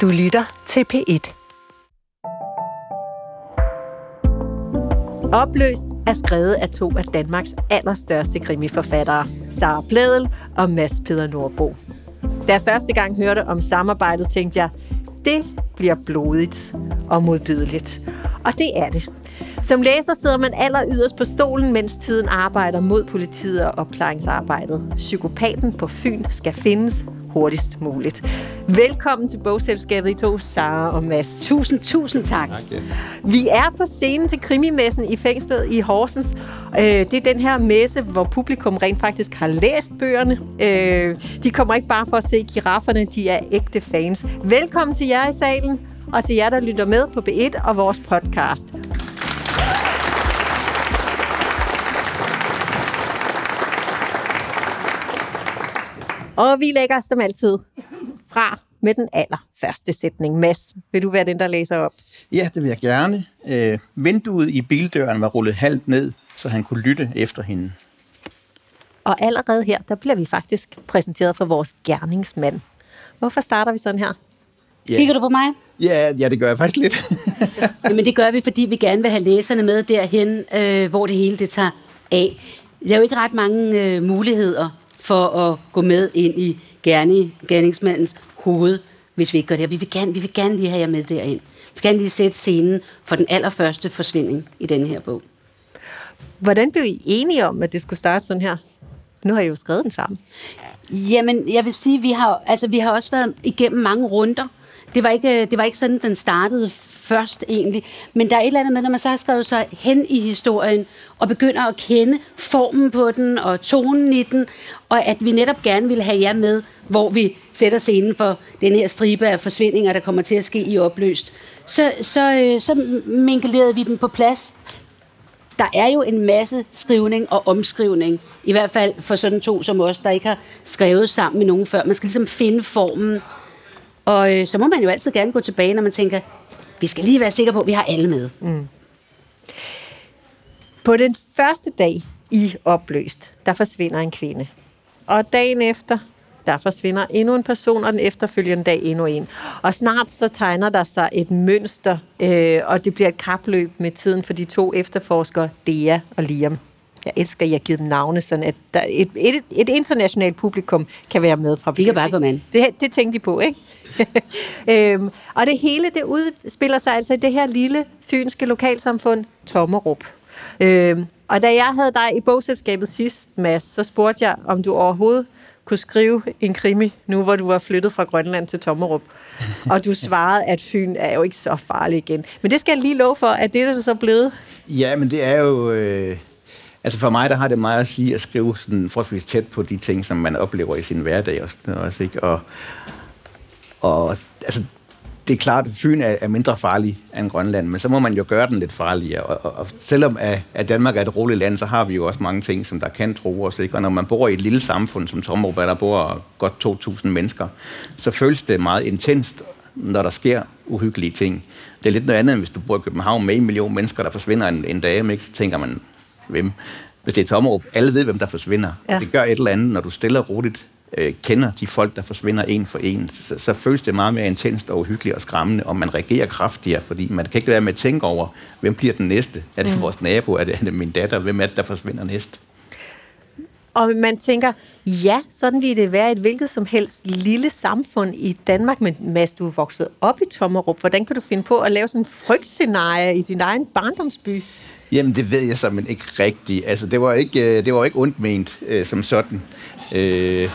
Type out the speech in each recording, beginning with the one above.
Du lytter til P1. Opløst er skrevet af to af Danmarks allerstørste krimiforfattere, Sara Blædel og Mads Peder Nordbo. Da jeg første gang hørte om samarbejdet, tænkte jeg, det bliver blodigt og modbydeligt. Og det er det. Som læser sidder man aller yderst på stolen, mens tiden arbejder mod politiet og opklaringsarbejdet. Psykopaten på Fyn skal findes hurtigst muligt. Velkommen til bogselskabet i to, Sara og Mads. Tusind, tusind tak. tak ja. Vi er på scenen til krimimessen i fængslet i Horsens. Øh, det er den her messe, hvor publikum rent faktisk har læst bøgerne. Øh, de kommer ikke bare for at se girafferne, de er ægte fans. Velkommen til jer i salen, og til jer, der lytter med på B1 og vores podcast. Og vi lægger som altid fra med den allerførste sætning. Mads, vil du være den, der læser op? Ja, det vil jeg gerne. Øh, vinduet i bildøren var rullet halvt ned, så han kunne lytte efter hende. Og allerede her, der bliver vi faktisk præsenteret for vores gerningsmand. Hvorfor starter vi sådan her? Yeah. Kigger du på mig? Ja, ja, det gør jeg faktisk lidt. Jamen det gør vi, fordi vi gerne vil have læserne med derhen, øh, hvor det hele det tager af. Der er jo ikke ret mange øh, muligheder for at gå med ind i gerning, gerningsmandens hoved, hvis vi ikke gør det. vi vil gerne, vi vil gerne lige have jer med derind. Vi vil gerne lige sætte scenen for den allerførste forsvinding i denne her bog. Hvordan blev I enige om, at det skulle starte sådan her? Nu har I jo skrevet den sammen. Jamen, jeg vil sige, vi har, altså, vi har også været igennem mange runder. Det var ikke, det var ikke sådan, den startede først egentlig. Men der er et eller andet med, når man så har skrevet sig hen i historien, og begynder at kende formen på den, og tonen i den, og at vi netop gerne vil have jer med, hvor vi sætter scenen for den her stribe af forsvindinger, der kommer til at ske i opløst. Så, så, øh, så minkelerede vi den på plads. Der er jo en masse skrivning og omskrivning, i hvert fald for sådan to som os, der ikke har skrevet sammen med nogen før. Man skal ligesom finde formen. Og øh, så må man jo altid gerne gå tilbage, når man tænker, vi skal lige være sikre på, at vi har alle med. Mm. På den første dag i opløst, der forsvinder en kvinde. Og dagen efter, der forsvinder endnu en person, og den efterfølgende dag endnu en. Og snart så tegner der sig et mønster, øh, og det bliver et kapløb med tiden for de to efterforskere, Dea og Liam. Jeg elsker, at jeg har givet dem navne, sådan at der et, et, et internationalt publikum kan være med fra. Vi kan bare gå med. Det, det tænkte de på, ikke? øhm, og det hele, det udspiller sig altså i det her lille fynske lokalsamfund, Tommerup. Øhm, og da jeg havde dig i bogselskabet sidst, Mads, så spurgte jeg, om du overhovedet kunne skrive en krimi, nu hvor du var flyttet fra Grønland til Tommerup. Og du svarede, at Fyn er jo ikke så farlig igen. Men det skal jeg lige love for, at det er det så blevet. Ja, men det er jo... Øh Altså for mig, der har det meget at sige at skrive sådan forholdsvis tæt på de ting, som man oplever i sin hverdag også. også ikke? Og, og altså, det er klart, at Fyn er, er mindre farlig end Grønland, men så må man jo gøre den lidt farligere. Og, og, og selvom at, at Danmark er et roligt land, så har vi jo også mange ting, som der kan tro os. Ikke? Og når man bor i et lille samfund som Tommerup, der bor godt 2.000 mennesker, så føles det meget intenst, når der sker uhyggelige ting. Det er lidt noget andet, end hvis du bor i København med en million mennesker, der forsvinder en, en dag, ikke? så tænker man, hvem? Hvis det er Tommerup, alle ved, hvem der forsvinder. Ja. Det gør et eller andet, når du stiller roligt øh, kender de folk, der forsvinder en for en, så, så føles det meget mere intenst og uhyggeligt og skræmmende, og man reagerer kraftigere, fordi man kan ikke være med at tænke over, hvem bliver den næste? Er det mm. vores nabo? Er det, er det min datter? Hvem er det, der forsvinder næst? Og man tænker, ja, sådan vil det være et hvilket som helst lille samfund i Danmark, men Mads, du er vokset op i Tommerup. Hvordan kan du finde på at lave sådan en frygtscenarie i din egen barndomsby? Jamen, det ved jeg simpelthen ikke rigtigt. Altså, det var ikke, øh, det var ikke ondt ment øh, som sådan. Øh,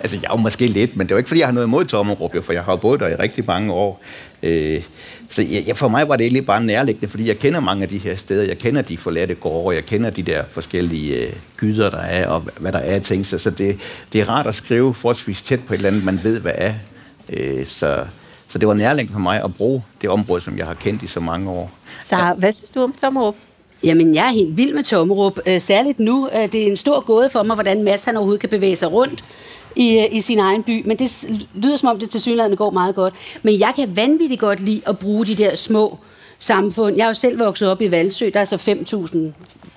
altså, jeg var måske lidt, men det var ikke, fordi jeg har noget imod Tommerup, for jeg har boet der i rigtig mange år. Øh, så ja, for mig var det egentlig bare nærliggende, fordi jeg kender mange af de her steder. Jeg kender de forladte gårde, jeg kender de der forskellige øh, gyder, der er, og hvad der er af ting. Så, så det, det er rart at skrive forholdsvis tæt på et eller andet, man ved, hvad er. Øh, så, så det var nærliggende for mig at bruge det område, som jeg har kendt i så mange år. Så ja. hvad synes du om Tommerup? Jamen, jeg er helt vild med Tommerup. Øh, særligt nu. Øh, det er en stor gåde for mig, hvordan Mads han overhovedet kan bevæge sig rundt i, øh, i sin egen by. Men det lyder som om, det til synligheden går meget godt. Men jeg kan vanvittigt godt lide at bruge de der små samfund. Jeg er jo selv vokset op i Valsø, der er så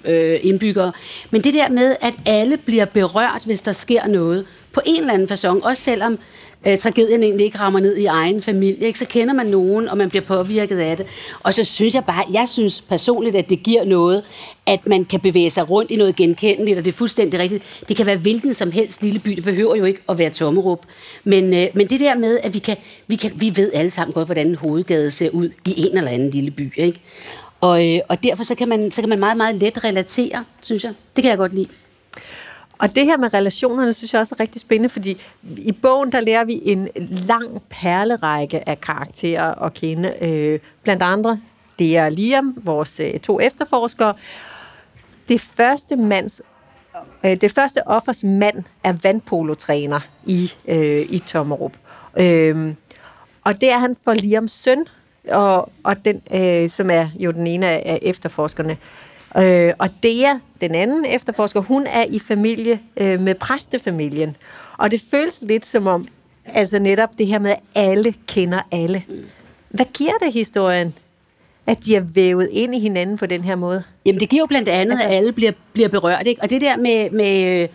5.000 øh, indbyggere. Men det der med, at alle bliver berørt, hvis der sker noget, på en eller anden façon, også selvom øh, tragedien egentlig ikke rammer ned i egen familie, ikke? så kender man nogen, og man bliver påvirket af det. Og så synes jeg bare, jeg synes personligt, at det giver noget, at man kan bevæge sig rundt i noget genkendeligt, og det er fuldstændig rigtigt. Det kan være hvilken som helst lille by, det behøver jo ikke at være Tommerup. Men, øh, men det der med, at vi, kan, vi, kan, vi ved alle sammen godt, hvordan en hovedgade ser ud i en eller anden lille by. Ikke? Og, øh, og derfor så kan, man, så kan man meget, meget let relatere, synes jeg. Det kan jeg godt lide. Og det her med relationerne, synes jeg også er rigtig spændende, fordi i bogen, der lærer vi en lang perlerække af karakterer at kende. Øh, blandt andre, det er Liam, vores øh, to efterforskere. Det første mands øh, det første offers mand er vandpolotræner i, øh, i Tommerup. Øh, og det er han for Liams søn, og, og den, øh, som er jo den ene af efterforskerne. Øh, og Dea, den anden efterforsker, hun er i familie øh, med præstefamilien. Og det føles lidt som om, altså netop det her med, at alle kender alle. Hvad giver det historien? at de er vævet ind i hinanden på den her måde? Jamen det giver jo blandt andet, altså, at alle bliver, bliver berørt. Ikke? Og det der med, med øh,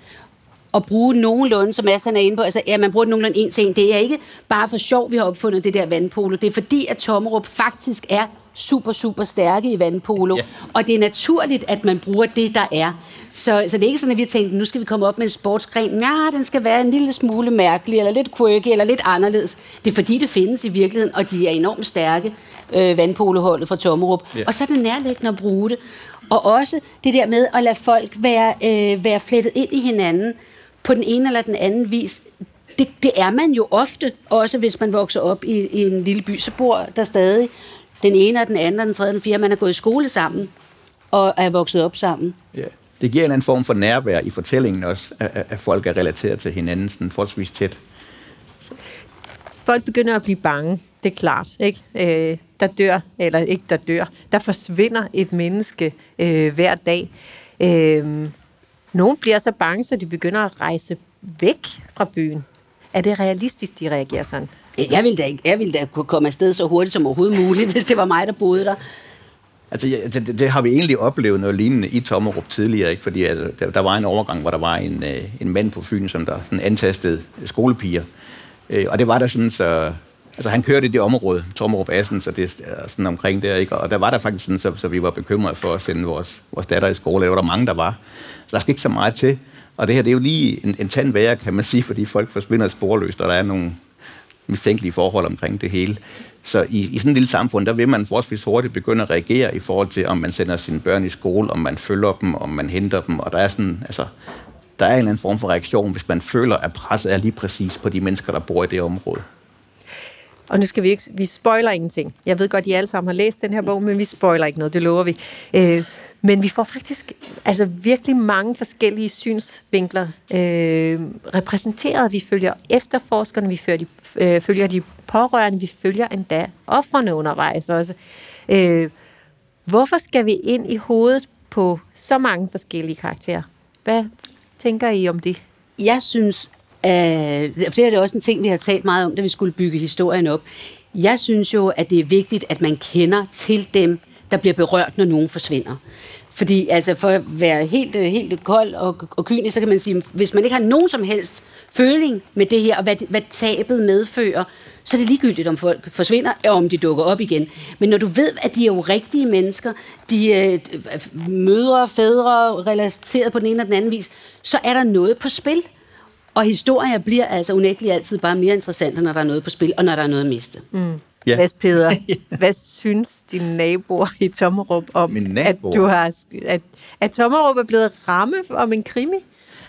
at bruge nogenlunde, som Mads er inde på, altså ja, man bruger nogenlunde en ting. Det er ikke bare for sjov, vi har opfundet det der vandpolo. Det er fordi, at Tommerup faktisk er super, super stærke i vandpolo. Ja. Og det er naturligt, at man bruger det, der er. Så, så det er ikke sådan, at vi har tænkt, nu skal vi komme op med en sportsgren. Ja, den skal være en lille smule mærkelig, eller lidt quirky, eller lidt anderledes. Det er fordi, det findes i virkeligheden, og de er enormt stærke, øh, vandpoloholdet fra Tommerup. Ja. Og så er det nærliggende at bruge det. Og også det der med at lade folk være, øh, være flettet ind i hinanden på den ene eller den anden vis. Det, det er man jo ofte, også hvis man vokser op i, i en lille by, så bor der stadig den ene og den anden og den tredje og den fjerde, man er gået i skole sammen og er vokset op sammen. Ja. Det giver en anden form for nærvær i fortællingen også, at, at folk er relateret til hinanden sådan forholdsvis tæt. Folk begynder at blive bange, det er klart. Ikke? Øh, der dør, eller ikke der dør, der forsvinder et menneske øh, hver dag. Øh, nogle bliver så bange, så de begynder at rejse væk fra byen. Er det realistisk, de reagerer sådan? Jeg ville da, jeg ville da kunne komme afsted så hurtigt som overhovedet muligt, hvis det var mig, der boede der. Altså, ja, det, det har vi egentlig oplevet noget lignende i Tommerup tidligere, ikke? fordi altså, der, der var en overgang, hvor der var en, øh, en mand på Fyn, som der sådan antastede skolepiger. Øh, og det var der sådan, så... Altså, han kørte i det område, Tormerup Assen, så det er sådan omkring der, ikke? Og der var der faktisk sådan, så, så vi var bekymrede for at sende vores, vores datter i skole. der var der mange, der var. Så der skal ikke så meget til. Og det her, det er jo lige en, en tand værre, kan man sige, fordi folk forsvinder sporløst, og der er nogle mistænkelige forhold omkring det hele. Så i, i sådan et lille samfund, der vil man forholdsvis hurtigt begynde at reagere i forhold til, om man sender sine børn i skole, om man følger dem, om man henter dem, og der er sådan, altså, der er en eller anden form for reaktion, hvis man føler, at presset er lige præcis på de mennesker, der bor i det område. Og nu skal vi ikke, vi spoiler ingenting. Jeg ved godt, at I alle sammen har læst den her bog, men vi spoiler ikke noget, det lover vi. Øh, men vi får faktisk altså virkelig mange forskellige synsvinkler øh, repræsenteret. Vi følger efterforskerne, vi følger de, øh, følger de pårørende, vi følger endda offrene undervejs også. Øh, hvorfor skal vi ind i hovedet på så mange forskellige karakterer? Hvad tænker I om det? Jeg synes, øh, for det er det også en ting, vi har talt meget om, da vi skulle bygge historien op. Jeg synes jo, at det er vigtigt, at man kender til dem, der bliver berørt, når nogen forsvinder. Fordi altså for at være helt, øh, helt kold og, og kynisk, så kan man sige, hvis man ikke har nogen som helst føling med det her, og hvad, hvad tabet medfører, så er det ligegyldigt, om folk forsvinder, og om de dukker op igen. Men når du ved, at de er jo rigtige mennesker, de øh, er mødre, fædre, relateret på den ene eller den anden vis, så er der noget på spil. Og historier bliver altså unægteligt altid bare mere interessante, når der er noget på spil, og når der er noget at miste. Mm. Ja. Hvad, Peter, hvad synes dine naboer i Tommerup om, at, du har, at, at Tommerup er blevet ramme om en krimi?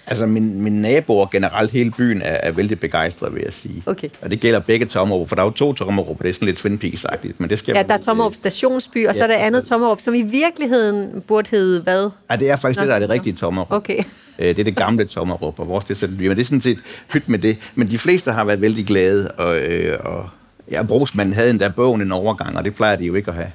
Altså, min, min naboer generelt hele byen er, er vældig begejstrede, vil jeg sige. Okay. Og det gælder begge Tommerup, for der er jo to Tommerup, og det er sådan lidt Twin Peaks-agtigt. Men det skal ja, der er Tommerup stationsby, og så ja, er der andet Tommerup, som i virkeligheden burde hedde hvad? Ja, det er faktisk Nå, det, der er det rigtige Tommerup. Okay. Øh, det er det gamle Tommerup, og vores det er sådan, men det er sådan set pyt med det. Men de fleste har været vældig glade, og, øh, og ja, brugsmanden havde endda bogen en overgang, og det plejer de jo ikke at have.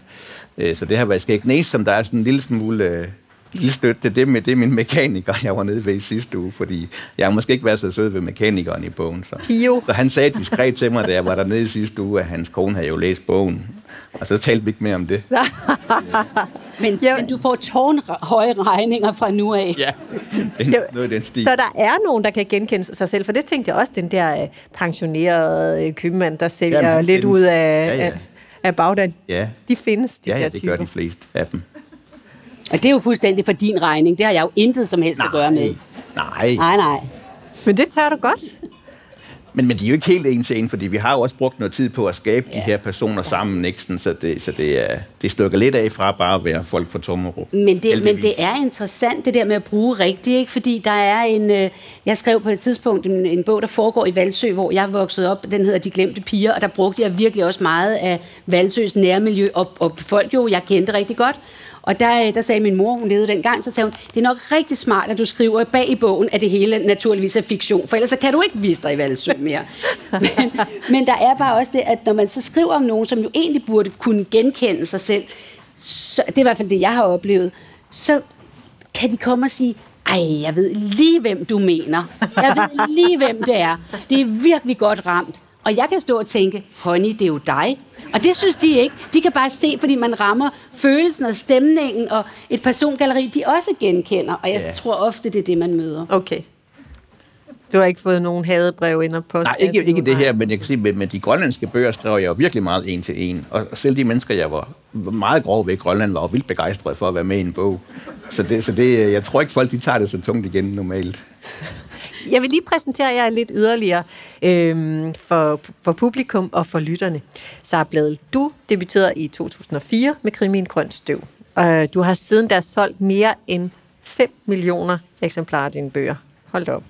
Øh, så det har været skægt. Næst, som der er sådan en lille smule lille støtte, det, det, med, det er min mekaniker, jeg var nede ved i sidste uge, fordi jeg har måske ikke været så sød ved mekanikeren i bogen. Så, Pio. så han sagde diskret til mig, da jeg var dernede i sidste uge, at hans kone havde jo læst bogen. Og så talte vi ikke mere om det. Men, Ja. men du får tårnhøje regninger fra nu af. Ja, det er noget i den stil. Så der er nogen, der kan genkende sig selv, for det tænkte jeg også, den der øh, pensionerede øh, købmand, der sælger Jamen, lidt findes. ud af, Ja, ja. af, af bagdagen. Ja. De findes, de Ja, ja, der det typer. gør de fleste af dem. Og det er jo fuldstændig for din regning. Det har jeg jo intet som helst at gøre med. Nej, Nej, nej. Men det tør du godt. men, men de er jo ikke helt en til en, fordi vi har jo også brugt noget tid på at skabe ja. de her personer sammen, ikke? Sådan, så, det, så det, er, det stykker lidt af fra bare at være folk fra Tommerup. Men det, men det er interessant, det der med at bruge rigtigt, ikke? fordi der er en... Øh, jeg skrev på et tidspunkt en, en bog, der foregår i Valsø, hvor jeg voksede op. Den hedder De Glemte Piger, og der brugte jeg virkelig også meget af Valsøs nærmiljø, og, og folk jo, jeg kendte rigtig godt. Og der, øh, der sagde min mor, hun levede dengang, så sagde hun, det er nok rigtig smart, at du skriver bag i bogen, at det hele naturligvis er fiktion, for ellers så kan du ikke vise dig i Valsø mere. men, men der er bare også det, at når man så skriver om nogen, som jo egentlig burde kunne genkende sig selv, så, det er i hvert fald det, jeg har oplevet, så kan de komme og sige, ej, jeg ved lige, hvem du mener. Jeg ved lige, hvem det er. Det er virkelig godt ramt. Og jeg kan stå og tænke, honey, det er jo dig. Og det synes de ikke. De kan bare se, fordi man rammer følelsen og stemningen og et persongalleri, de også genkender. Og jeg Ja. tror ofte, det er det, man møder. Okay. Du har ikke fået nogen hadebrev ind og post? Nej, ikke, ikke det her, men jeg kan sige, med, med de grønlandske bøger skrev jeg jo virkelig meget en til en. Og selv de mennesker, jeg var meget grov ved i Grønland, var jo vildt begejstrede for at være med i en bog. Så, det, så det, jeg tror ikke, folk de tager det så tungt igen normalt. Jeg vil lige præsentere jer lidt yderligere øhm, for, for publikum og for lytterne. Sara Bladel, du debuterede i 2004 med krimien Grøn Støv. Og du har siden da solgt mere end 5 millioner eksemplarer af dine bøger. Hold op.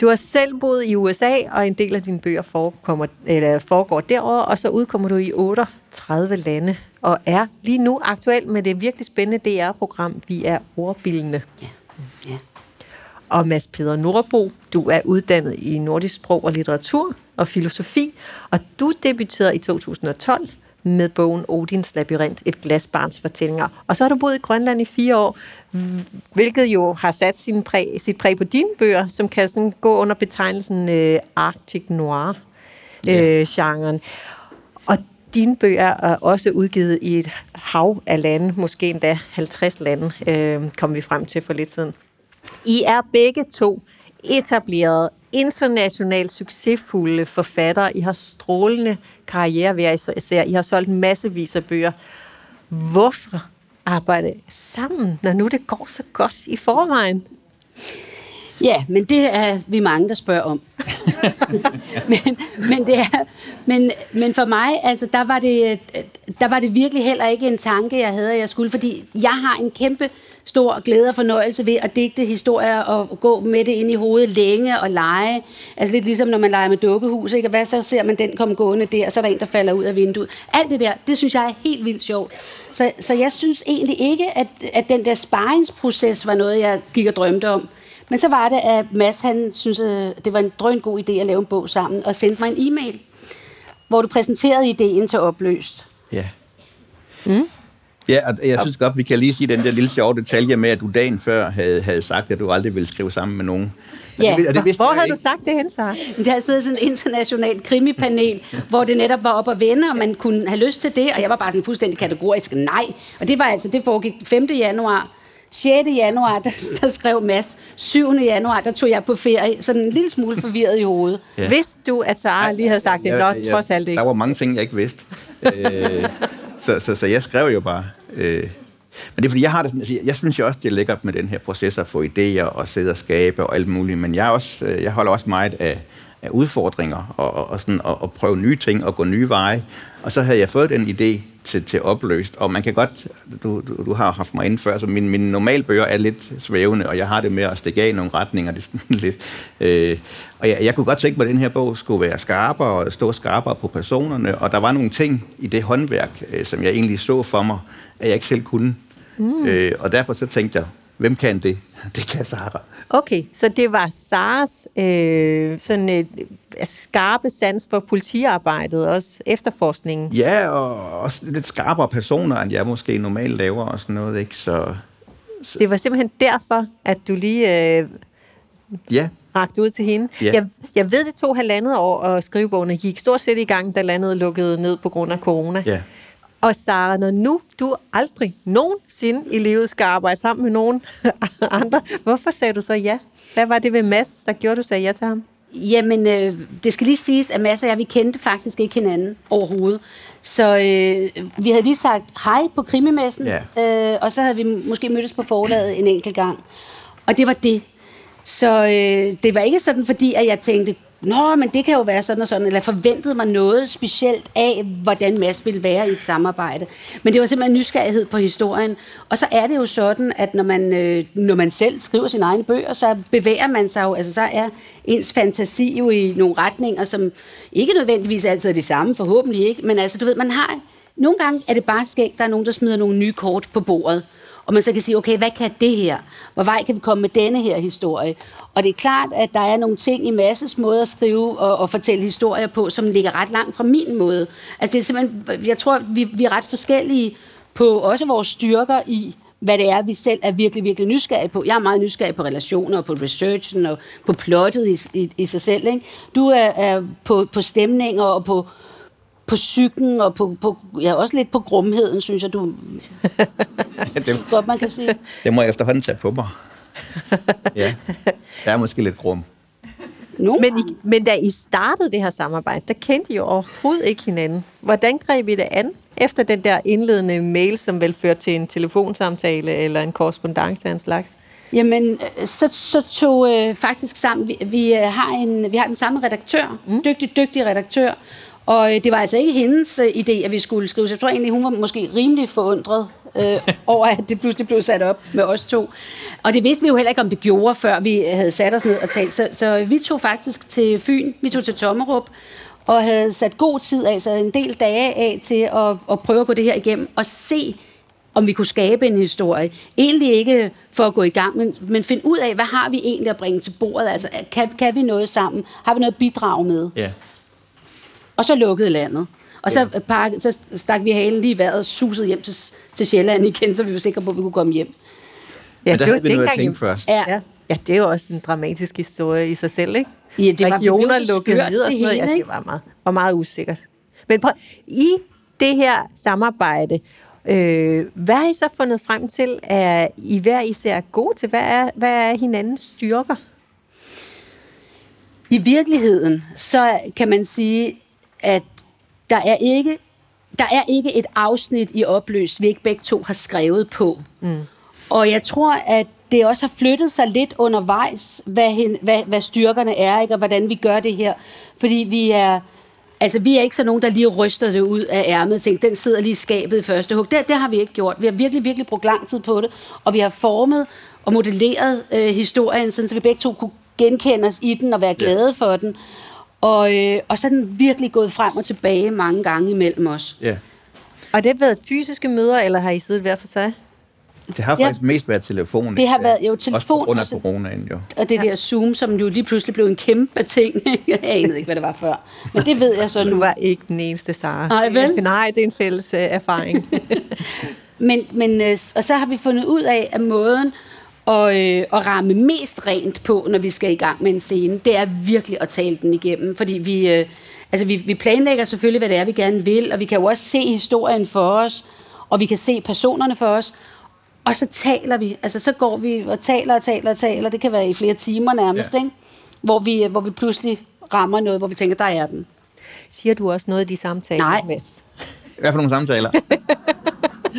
Du har selv boet i USA, og en del af dine bøger forekommer, eller foregår derover, og så udkommer du i 38 lande, og er lige nu aktuel med det virkelig spændende DR-program Vi er ordbildende. Ja. Og Mads Peder Nordbo, du er uddannet i nordisk sprog og litteratur og filosofi, og du debuterede i 2012 med bogen Odins Labyrint, et glasbarns fortællinger. Og så har du boet i Grønland i fire år, hvilket jo har sat sin præg, sit præg på dine bøger, som kan sådan gå under betegnelsen øh, Arctic Noir øh, genren. Og dine bøger er også udgivet i et hav af lande, måske endda 50 lande, øh, kom vi frem til for lidt siden. I er begge to etablerede, internationalt succesfulde forfattere. I har strålende karriere ved jer især. I har solgt massevis af bøger. Hvorfor arbejde sammen, når nu det går så godt i forvejen? Ja, men det er vi mange, der spørger om. men, men, det er, men, men for mig, altså, der, var det, der var det virkelig heller ikke en tanke, jeg havde, at jeg skulle, fordi jeg har en kæmpe stor glæde og fornøjelse ved at digte historier og gå med det ind i hovedet længe og lege. Altså lidt ligesom når man leger med dukkehus, ikke? Og hvad så ser man den komme gående der, og så er der en, der falder ud af vinduet. Alt det der, det synes jeg er helt vildt sjovt. Så, så jeg synes egentlig ikke, at, at den der sparringsproces var noget, jeg gik og drømte om. Men så var det, at Mads, han synes, øh, det var en drøn god idé at lave en bog sammen, og sendte mig en e-mail, hvor du præsenterede ideen til opløst. Ja. Mm. Ja, og jeg synes godt, vi kan lige sige den der lille sjove detalje med, at du dagen før havde, havde sagt, at du aldrig ville skrive sammen med nogen. Og Ja. det, og det vidste Hvor jeg havde du ikke. sagt det hen, Sara? Der har siddet sådan et internationalt krimipanel, hvor det netop var op at vende, og man kunne have lyst til det, og jeg var bare sådan fuldstændig kategorisk nej. Og det var altså, det foregik 5. januar. 6. januar, der, der skrev Mads. 7. januar, der tog jeg på ferie, sådan en lille smule forvirret i hovedet. Ja. Vidste du, at Sara lige havde sagt det? Nå, trods alt ikke. Der var mange ting, jeg ikke vidste. øh, så, så, så jeg skrev jo bare. Øh, men det er fordi, jeg har det sådan, altså, jeg synes jo også, det er lækkert med den her proces at få idéer og sidde og skabe og alt muligt, men jeg, er også, øh, jeg holder også meget af, af udfordringer og, og, og, sådan, og, og prøve nye ting og gå nye veje. Og så havde jeg fået den idé til, til opløst, og man kan godt, du, du, du har haft mig inden før, så min, min normalbøger er lidt svævende, og jeg har det med at stikke af i nogle retninger, det er sådan lidt, øh, og jeg, jeg kunne godt tænke mig, at den her bog skulle være skarpere og stå skarpere på personerne, og der var nogle ting i det håndværk, øh, som jeg egentlig så for mig, at jeg ikke selv kunne. Mm. Øh, og derfor så tænkte jeg, hvem kan det? Det kan Sara. Okay, så det var Saras øh, sådan øh, skarpe sans for politiarbejdet, også efterforskningen. Ja, og også lidt skarpere personer, end jeg måske normalt laver og sådan noget, ikke? Så, Det var simpelthen derfor, at du lige øh, Ja, rakte ud til hende. Ja. Jeg, jeg ved, det tog halvandet år at skrive bogen, og gik stort set i gang, da landet lukkede ned på grund af corona. ja. Og Sara, når nu du aldrig nogensinde i livet skal arbejde sammen med nogen andre, hvorfor sagde du så ja? Hvad var det ved Mads, der gjorde, du sagde ja til ham? Jamen, øh, det skal lige siges, at Mads og jeg, vi kendte faktisk ikke hinanden overhovedet. Så øh, vi havde lige sagt hej på krimimessen, Ja. øh, og så havde vi måske mødtes på forlaget en enkelt gang. Og det var det. Så øh, det var ikke sådan, fordi at jeg tænkte, Nå, men det kan jo være sådan og sådan, eller forventede mig noget specielt af, hvordan Mads ville være i et samarbejde. Men det var simpelthen nysgerrighed på historien. Og så er det jo sådan, at når man, øh, når man selv skriver sine egne bøger, så bevæger man sig jo, altså så er ens fantasi jo i nogle retninger, som ikke nødvendigvis altid er de samme, forhåbentlig ikke, men altså du ved, man har, nogle gange er det bare skægt, der er nogen, der smider nogle nye kort på bordet, og man så kan sige, okay, hvad kan det her? Hvor vej kan vi komme med denne her historie? Og det er klart, at der er nogle ting i masses måde at skrive og, og fortælle historier på, som ligger ret langt fra min måde. Altså det er simpelthen, jeg tror, vi, vi er ret forskellige på også vores styrker i, hvad det er, vi selv er virkelig, virkelig nysgerrige på. Jeg er meget nysgerrig på relationer, og på researchen og på plottet i, i, i sig selv. Ikke? Du er, er på, på stemninger og på, på psyken og på, på, ja, også lidt på grumheden, synes jeg, du det, godt, man kan sige. det må jeg efterhånden tage på mig. Ja, jeg er måske lidt grum. Nogle Men, I, men da I startede det her samarbejde, der kendte I jo overhovedet ikke hinanden. Hvordan greb I det an efter den der indledende mail, som vel førte til en telefonsamtale eller en korrespondence af en slags? Jamen, øh, så, så tog øh, faktisk sammen, vi, vi, øh, har en, vi har den samme redaktør, mm. dygtig, dygtig redaktør, og øh, det var altså ikke hendes øh, idé, at vi skulle skrive, så jeg tror egentlig, hun var måske rimelig forundret øh, over, at det pludselig blev sat op med os to. Og det vidste vi jo heller ikke, om det gjorde, før vi øh, havde sat os ned og talt. Så, så vi tog faktisk til Fyn, vi tog til Tommerup, og havde sat god tid af, så en del dage af til at, at prøve at gå det her igennem og se, om vi kunne skabe en historie. Egentlig ikke for at gå i gang, men, men finde ud af, hvad har vi egentlig at bringe til bordet? Altså, kan, kan vi noget sammen? Har vi noget at bidrage med? Ja. Og så lukkede landet. Og så, park, så stak vi halen lige i vejret og susede hjem til, til Sjælland igen, så vi var sikre på, at vi kunne komme hjem. Ja, Men der havde vi noget at tænke først. Ja. Ja. ja, det er jo også en dramatisk historie i sig selv, ikke? Ja, det var- det blev Regioner så lukkede skørt, ned og det sådan noget. hele, Ja, det var meget, var meget usikkert. Men prøv, i det her samarbejde, øh, hvad har I så fundet frem til, at I hver især er gode til? Hvad er, hvad er hinandens styrker? I virkeligheden, så kan man sige, at der er ikke, der er ikke et afsnit i opløst, vi ikke begge to har skrevet på. Mm. Og jeg tror, at det også har flyttet sig lidt undervejs, hvad, hen, hvad, hvad styrkerne er, ikke, og hvordan vi gør det her. Fordi vi er, altså, vi er ikke så nogen, der lige ryster det ud af ærmet og tænker, den sidder lige i skabet i første hug. Det, det har vi ikke gjort. Vi har virkelig, virkelig brugt lang tid på det, og vi har formet og modelleret øh, historien, sådan, så vi begge to kunne genkende os i den og være glade for den. Og, øh, og så er den virkelig gået frem og tilbage mange gange imellem os. Ja. Og det har været fysiske møder, eller har I siddet hver for sig? Det har Ja. faktisk mest været telefon. Det har været jo Også telefon, på grund af coronaen, jo. Og det der Zoom, som jo lige pludselig blev en kæmpe ting. jeg anede ikke, hvad det var før. Men det ved jeg så Du nu. var ikke den eneste, Sara. Nej, vel? Nej, det er en fælles øh, erfaring. Men, men, øh, og så har vi fundet ud af, at måden at, øh, at ramme mest rent på, når vi skal i gang med en scene, det er virkelig at tale den igennem. Fordi vi, øh, altså vi, vi planlægger selvfølgelig, hvad det er, vi gerne vil, og vi kan jo også se historien for os, og vi kan se personerne for os, og så taler vi. Altså så går vi og taler og taler og taler, det kan være i flere timer nærmest, Ja. ikke? Hvor, vi, hvor vi pludselig rammer noget, hvor vi tænker, der er den. Siger du også noget af de samtaler, Nej. Mads? Hvad for nogle samtaler?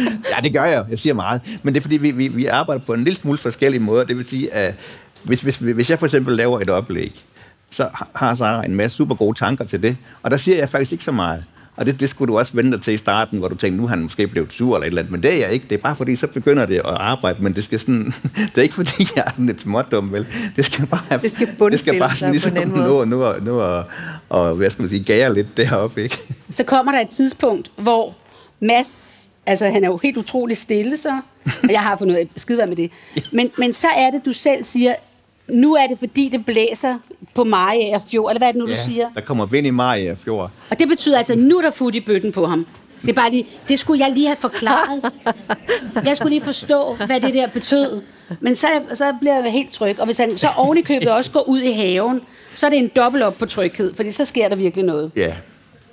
ja, det gør jeg. Jeg siger meget. Men det er fordi, vi, vi, vi arbejder på en lille smule forskellige måder. Det vil sige, at hvis, hvis, hvis jeg for eksempel laver et oplæg, så har Sara en masse super gode tanker til det. Og der siger jeg faktisk ikke så meget. Og det, det skulle du også vente dig til i starten, hvor du tænkte, nu er han måske blevet sur eller et eller andet. Men det er jeg ikke. Det er bare fordi, så begynder det at arbejde. Men det skal sådan, det er ikke fordi, jeg er sådan lidt smådum, vel? Det skal bare, Det skal det skal bare sig sådan på ligesom nu, nu, nu, nu og, og, hvad skal man sige, gære lidt deroppe, ikke? så kommer der et tidspunkt, hvor Mads, altså han er jo helt utrolig stille så, og jeg har fundet ud af skide med det, men, men så er det, du selv siger, nu er det fordi, det blæser på Mariager Fjord, eller hvad er det nu, du siger? Der kommer vind i Maja Fjord. Og det betyder altså, nu er der fod i bøtten på ham. Det, er bare lige, det skulle jeg lige have forklaret. Jeg skulle lige forstå, hvad det der betød. Men så, så bliver jeg helt tryg. Og hvis han så oven i købet også går ud i haven, så er det en dobbelt op på tryghed, fordi så sker der virkelig noget. Ja.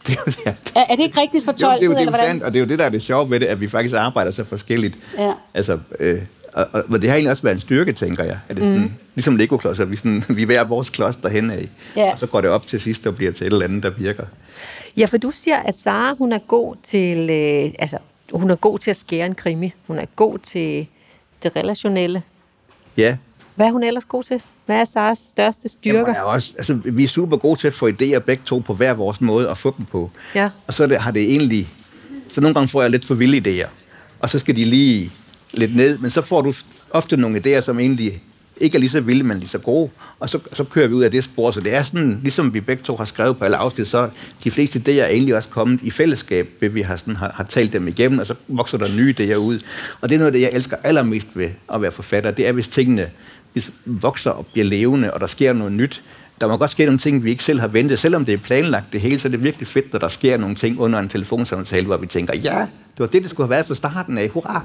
Det, ja. er, er det ikke rigtigt fortolket? Jo, det er jo det, er sandt, og det er jo det, der er det sjove ved det, at vi faktisk arbejder så forskelligt. Ja. Altså, øh, og, og, og det har egentlig også været en styrke, tænker jeg. At det sådan, mm. Ligesom Lego-klodser, vi, sådan, vi er hver vores klods derhen af. Ja. Og så går det op til sidst og bliver til et eller andet, der virker. Ja, for du siger, at Sara, hun er god til, øh, altså, hun er god til at skære en krimi. Hun er god til det relationelle. Ja. Hvad er hun ellers god til? Hvad er Saras største styrker? Jamen, er også, altså, vi er super gode til at få idéer begge to på hver vores måde og få dem på. Ja. Og så det, har det egentlig... Så nogle gange får jeg lidt for vilde idéer. Og så skal de lige lidt ned, men så får du ofte nogle idéer, som egentlig ikke er lige så vilde, men lige så gode, og så, så kører vi ud af det spor. Så det er sådan, ligesom vi begge to har skrevet på alle afsnit, så de fleste idéer er egentlig også kommet i fællesskab, ved vi har, sådan, har, har talt dem igennem, og så vokser der nye idéer ud. Og det er noget det, jeg elsker allermest ved at være forfatter, det er, hvis tingene vokser og bliver levende, og der sker noget nyt. Der må godt ske nogle ting, vi ikke selv har ventet. Selvom det er planlagt det hele, så er det virkelig fedt, når der sker nogle ting under en telefonsamtale, hvor vi tænker, ja, det var det, det skulle have været fra starten af. Hurra!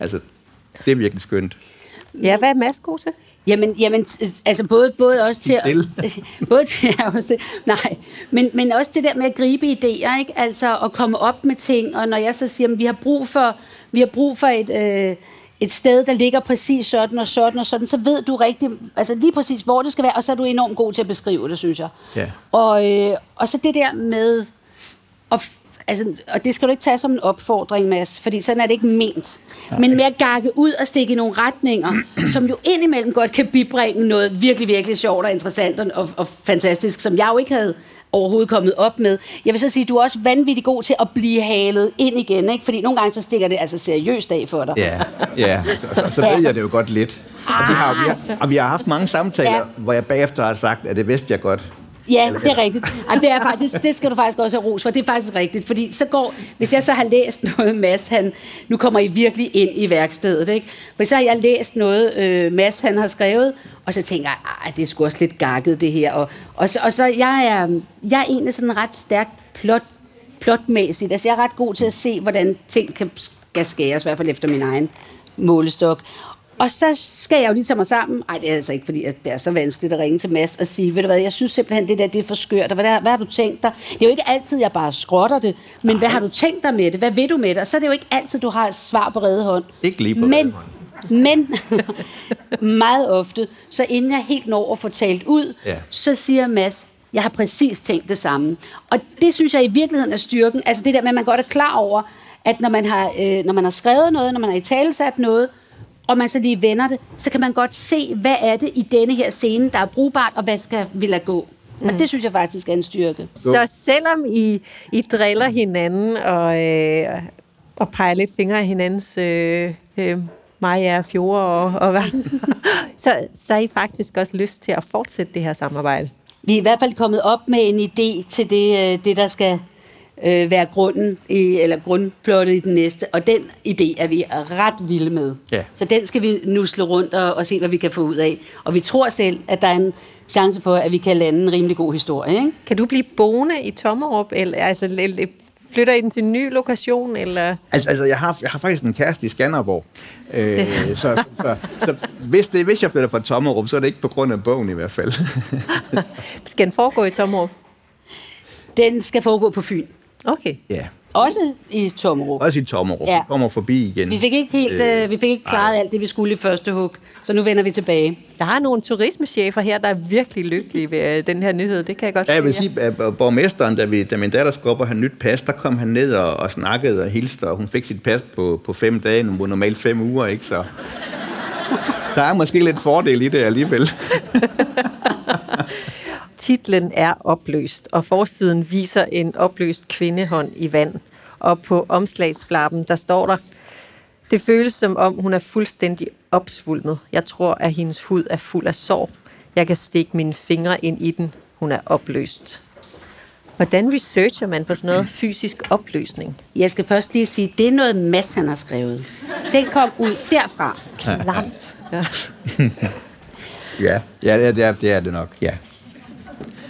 Altså, det er virkelig skønt. Ja, hvad er Mads god til? Jamen, jamen altså både, både også til... både til også, nej, men, men også det der med at gribe idéer, ikke? Altså at komme op med ting, og når jeg så siger, at vi har brug for, vi har brug for et... Øh, et sted, der ligger præcis sådan og sådan og sådan, så ved du rigtig, altså lige præcis, hvor det skal være, og så er du enormt god til at beskrive det, synes jeg. Ja. Og, øh, og så det der med at Altså, og det skal du ikke tage som en opfordring, Mads, fordi sådan er det ikke ment. Nej. Men med at gakke ud og stikke i nogle retninger, som jo indimellem godt kan bibringe noget virkelig, virkelig sjovt og interessant og, og fantastisk, som jeg jo ikke havde overhovedet kommet op med. Jeg vil så sige, du er også vanvittig god til at blive halet ind igen, ikke? fordi nogle gange så stikker det altså seriøst af for dig. Ja, ja. Så, så, så ved jeg det jo godt lidt. Og vi har, vi har, og vi har haft mange samtaler, ja. hvor jeg bagefter har sagt, at det vidste jeg godt. Ja, det er rigtigt. Og det, er faktisk, det skal du faktisk også have ros for. Det er faktisk rigtigt. Fordi så går, hvis jeg så har læst noget, Mads, han, nu kommer I virkelig ind i værkstedet, ikke? For så har jeg læst noget, øh, Mads, han har skrevet, og så tænker jeg, at det er sgu også lidt gakket, det her. Og, og, så, og så jeg er, jeg er egentlig sådan ret stærkt plot, plotmæssigt. Altså, jeg er ret god til at se, hvordan ting kan, skal skæres, i hvert fald efter min egen målestok. Og så skal jeg jo lige tage mig sammen. Nej, det er altså ikke, fordi at det er så vanskeligt at ringe til Mads og sige, ved du hvad, jeg synes simpelthen, det der det er for skørt. Og hvad, der, hvad har du tænkt dig? Det er jo ikke altid, jeg bare skrotter det, men Nej. hvad har du tænkt dig med det? Hvad vil du med det? Og så er det jo ikke altid, du har et svar på redde hånd. Ikke lige på men, men meget ofte, så inden jeg helt når at få talt ud, ja. så siger Mads, jeg har præcis tænkt det samme. Og det synes jeg i virkeligheden er styrken. Altså det der med, at man godt er klar over, at når man har, øh, når man har skrevet noget, når man har i talesat noget, og man så lige vender det, så kan man godt se, hvad er det i denne her scene, der er brugbart, og hvad skal vi lade gå. Mm. Og det synes jeg faktisk er en styrke. Så selvom I, I driller hinanden og, øh, og peger lidt fingre af hinandens øh, øh, Maja og Fjord og, og hvad, så, så har I faktisk også lyst til at fortsætte det her samarbejde. Vi er i hvert fald kommet op med en idé til det, øh, det der skal øh, være grunden i, eller grundplottet i den næste. Og den idé er vi ret vilde med. Ja. Så den skal vi nusle rundt og, og se, hvad vi kan få ud af. Og vi tror selv, at der er en chance for, at vi kan lande en rimelig god historie. Ikke? Kan du blive boende i Tommerup, eller altså, flytter I den til en ny lokation? Eller? Altså, altså jeg, har, jeg har faktisk en kæreste i Skanderborg. Øh, så, så, så hvis, det, hvis jeg flytter fra Tommerup, så er det ikke på grund af bogen i hvert fald. Skal den foregå i Tommerup? Den skal foregå på Fyn. Okay. Ja. Også i Tommerup. Også i Tommerup. Ja. Vi kommer forbi igen. Vi fik ikke helt, øh, øh vi fik ikke klaret ej. alt det, vi skulle i første hug, så nu vender vi tilbage. Der er nogle turismechefer her, der er virkelig lykkelige ved øh, den her nyhed. Det kan jeg godt ja, jeg vil sige, at borgmesteren, da, vi, da min datter skulle op og have nyt pas, der kom han ned og, og snakkede og hilste, og hun fik sit pas på, på fem dage, nu normalt fem uger, ikke? Så der er måske lidt fordel i det alligevel. Titlen er opløst, og forsiden viser en opløst kvindehånd i vand. Og på omslagsflappen, der står der, det føles som om, hun er fuldstændig opsvulmet. Jeg tror, at hendes hud er fuld af sår. Jeg kan stikke mine fingre ind i den. Hun er opløst. Hvordan researcher man på sådan noget fysisk opløsning? Jeg skal først lige sige, at det er noget Mads, han har skrevet. Den kom ud derfra. Klamt. Ja, ja, ja det, er, det er det nok, ja.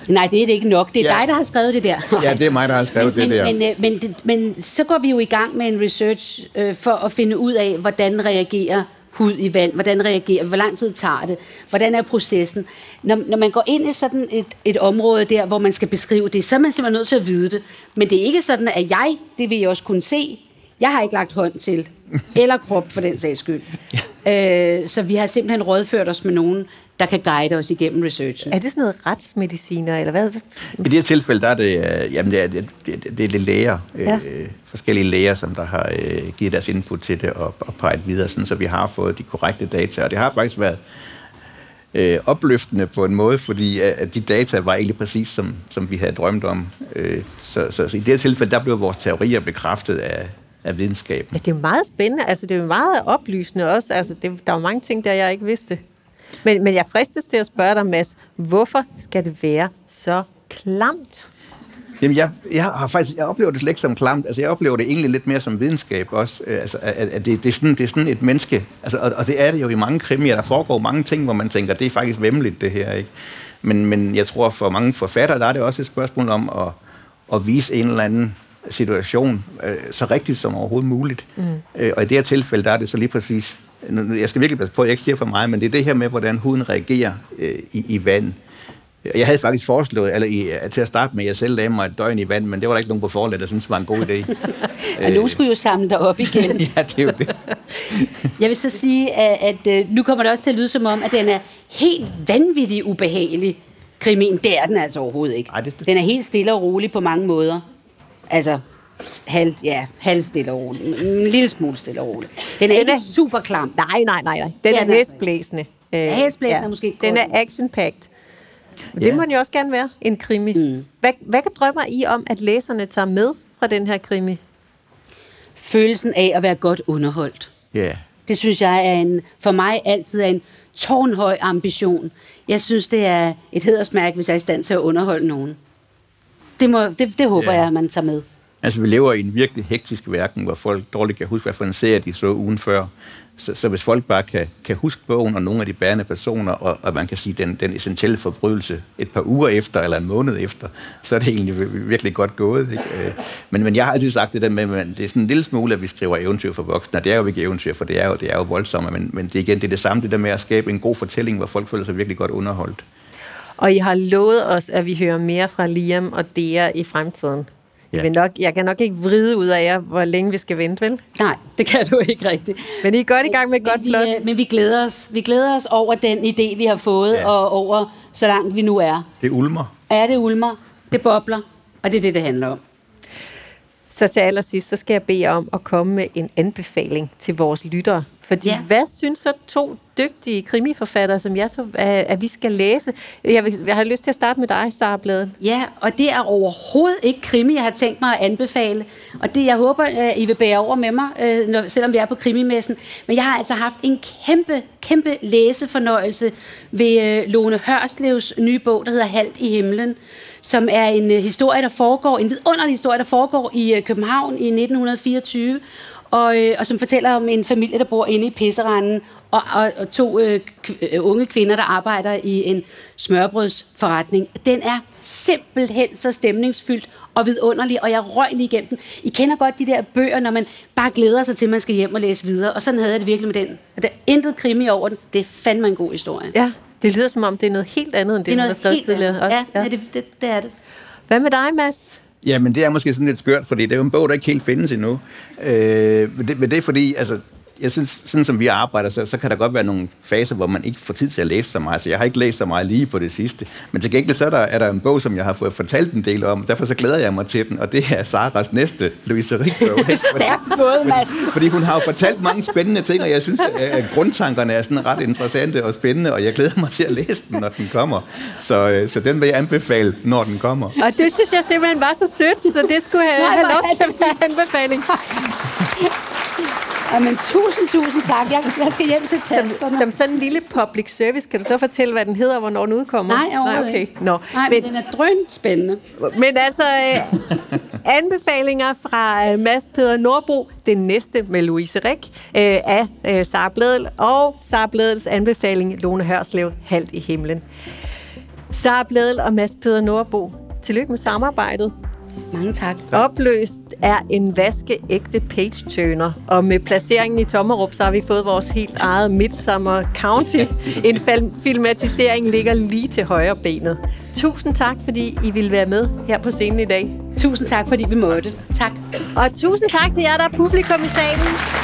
Nej, det er det ikke nok. Det er Ja. ja. dig, der har skrevet det der. Ja, det er mig, der har skrevet men, det der. Men, men, øh, men, men så går vi jo i gang med en research øh, for at finde ud af, hvordan reagerer hud i vand, hvordan reagerer, hvor lang tid tager det, hvordan er processen. Når, når man går ind i sådan et, et område der, hvor man skal beskrive det, så er man simpelthen nødt til at vide det. Men det er ikke sådan, at jeg, det vil jeg også kunne se, jeg har ikke lagt hånd til, eller krop for den sags skyld. øh, så vi har simpelthen rådført os med nogen, der kan guide os igennem researchen. Er det sådan noget retsmediciner, eller hvad? I det her tilfælde, der er det, øh, jamen det, er, det, det, det er læger, Ja. øh, forskellige læger, som der har øh, givet deres input til det og, og peget videre, sådan, så vi har fået de korrekte data. Og det har faktisk været øh, opløftende på en måde, fordi øh, at de data var egentlig præcis, som, som vi havde drømt om. Øh, så, så, så i det her tilfælde, der blev vores teorier bekræftet af, af videnskaben. Ja, det er jo meget spændende. Altså, det er jo meget oplysende også. Altså, det, der er jo mange ting, der jeg ikke vidste. Men, men jeg fristes til at spørge dig, Mads, hvorfor skal det være så klamt? Jamen, jeg, jeg har faktisk, jeg oplever det slet ikke som klamt. Altså, jeg oplever det egentlig lidt mere som videnskab også. Øh, Altså, at, at det, det, er sådan, det er sådan et menneske. Altså, og, og det er det jo i mange krimier. Der foregår mange ting, hvor man tænker, det er faktisk vemmeligt, det her, ikke? Men, men jeg tror, for mange forfattere, der er det også et spørgsmål om at, at vise en eller anden situation øh, så rigtigt som overhovedet muligt. Mm. Øh, og i det her tilfælde, der er det så lige præcis... Jeg skal virkelig passe på, at jeg ikke siger for mig, men det er det her med, hvordan huden reagerer øh, i, i vand. Jeg havde faktisk foreslået, eller i, til at starte med, at jeg selv lagde mig et døgn i vand, men det var der ikke nogen på forlaget, der syntes var en god idé. Og nu skulle jo samle dig op igen. ja, det er jo det. Jeg vil så sige, at, at øh, nu kommer det også til at lyde som om, at den er helt vanvittig ubehagelig, krimien. Det er den altså overhovedet ikke. Ej, det- det- Den er helt stille og rolig på mange måder. Altså, halv, ja, halv stille og rolig. En lille smule stille og rolig. Den er Den ikke er- super klam. Nej, nej, nej, nej. Den Ja, er den er- hæsblæsende. Øh, Ja, hæsblæsende er måske Den er action-packed. Det Ja. må den jo også gerne være, en krimi. Mm. Hvad, hvad drømmer I om, at læserne tager med fra den her krimi? Følelsen af at være godt underholdt. Ja. Det synes jeg er en, for mig altid er en tårnhøj ambition. Jeg synes, det er et hedersmærke, hvis jeg er i stand til at underholde nogen. Det, må, det, det håber Ja. jeg, at man tager med. Altså, vi lever i en virkelig hektisk verden, hvor folk dårligt kan huske, hvad for en serie de så ugen før. Så, så hvis folk bare kan, kan huske bogen og nogle af de bærende personer, og, og man kan sige den, den essentielle forbrydelse et par uger efter eller en måned efter, så er det egentlig virkelig godt gået. Ikke? Øh, men, men jeg har altid sagt det der med, at det er sådan en lille smule, at vi skriver eventyr for voksne, og det er jo ikke eventyr, for det er jo, det er jo voldsomme, men, men det, igen, det er det samme, det der med at skabe en god fortælling, hvor folk føler sig virkelig godt underholdt. Og I har lovet os, at vi hører mere fra Liam og Dea i fremtiden. Ja. Jeg, vil nok, jeg kan nok ikke vride ud af jer, hvor længe vi skal vente, vel? Nej, det kan du ikke rigtigt. Men I er godt i gang med et godt men, plot. vi, øh, men vi glæder os. Vi glæder os over den idé, vi har fået, Ja. og over så langt vi nu er. Det ulmer. Er det ulmer, det bobler, og det er det, det handler om. Så til allersidst, så skal jeg bede jer om at komme med en anbefaling til vores lyttere. Fordi ja. Hvad synes så to dygtige krimiforfattere, som jeg tog, at, at vi skal læse? Jeg, vil, jeg har lyst til at starte med dig, Sara Bladen. Ja, og det er overhovedet ikke krimi, jeg har tænkt mig at anbefale. Og det, jeg håber, øh, I vil bære over med mig, øh, når, selvom vi er på krimimessen. Men jeg har altså haft en kæmpe, kæmpe læsefornøjelse ved øh, Lone Hørslevs nye bog, der hedder Halt i himlen, som er en historie, der foregår, en vidunderlig historie, der foregår i København i 1924, og, øh, og som fortæller om en familie, der bor inde i pisseranden, og, og, og to øh, k- øh, unge kvinder, der arbejder i en smørbrødsforretning. Den er simpelthen så stemningsfyldt og vidunderlig, og jeg røg lige igennem den. I kender godt de der bøger, når man bare glæder sig til, at man skal hjem og læse videre, og sådan havde jeg det virkelig med den. Der er intet krimi over den. Det er fandme en god historie. Ja, det lyder som om, det er noget helt andet, end det, det er du har noget skrevet tidligere. Også. Ja, ja. det, det, det er det. Hvad med dig, Mads? Ja, men det er måske sådan lidt skørt, fordi det er jo en bog, der ikke helt findes endnu. Øh, men, det, men det er fordi, altså, jeg synes, sådan som vi arbejder, så, så kan der godt være nogle faser, hvor man ikke får tid til at læse så meget. Så jeg har ikke læst så meget lige på det sidste. Men til gengæld så er der, er der en bog, som jeg har fået fortalt en del om. Derfor så glæder jeg mig til den, og det er Saras næste Louise Rik-bog. Stærkt både, Mads. Fordi hun har jo fortalt mange spændende ting, og jeg synes, at grundtankerne er sådan ret interessante og spændende, og jeg glæder mig til at læse den, når den kommer. Så, øh, så den vil jeg anbefale, når den kommer. Og det synes jeg simpelthen var så sødt, så det skulle have, Nej, have lov til at anbefaling. Jamen, tusind, tusind tak. Jeg, jeg skal hjem til tasterne. Som sådan en lille public service, kan du så fortælle, hvad den hedder, og hvornår den udkommer? Nej, overhovedet Nej, okay. ikke. Nå. Nej, men, den er drøn spændende. Men altså, øh, anbefalinger fra øh, Mads Peder Nordbro, det næste med Louise Rik, øh, af øh, Sara Bledel, og Sara Bledels anbefaling, Lone Hørslev, Halt i himlen. Sara Bledel og Mads Peder Nordbo, tillykke med samarbejdet. Mange tak. Opløst er en vaskeægte page-turner, og med placeringen i Tommerup, så har vi fået vores helt eget Midsummer County. En filmatisering ligger lige til højre benet. Tusind tak, fordi I ville være med her på scenen i dag. Tusind tak, fordi vi måtte. Tak. Og tusind tak til jer, der er publikum i salen.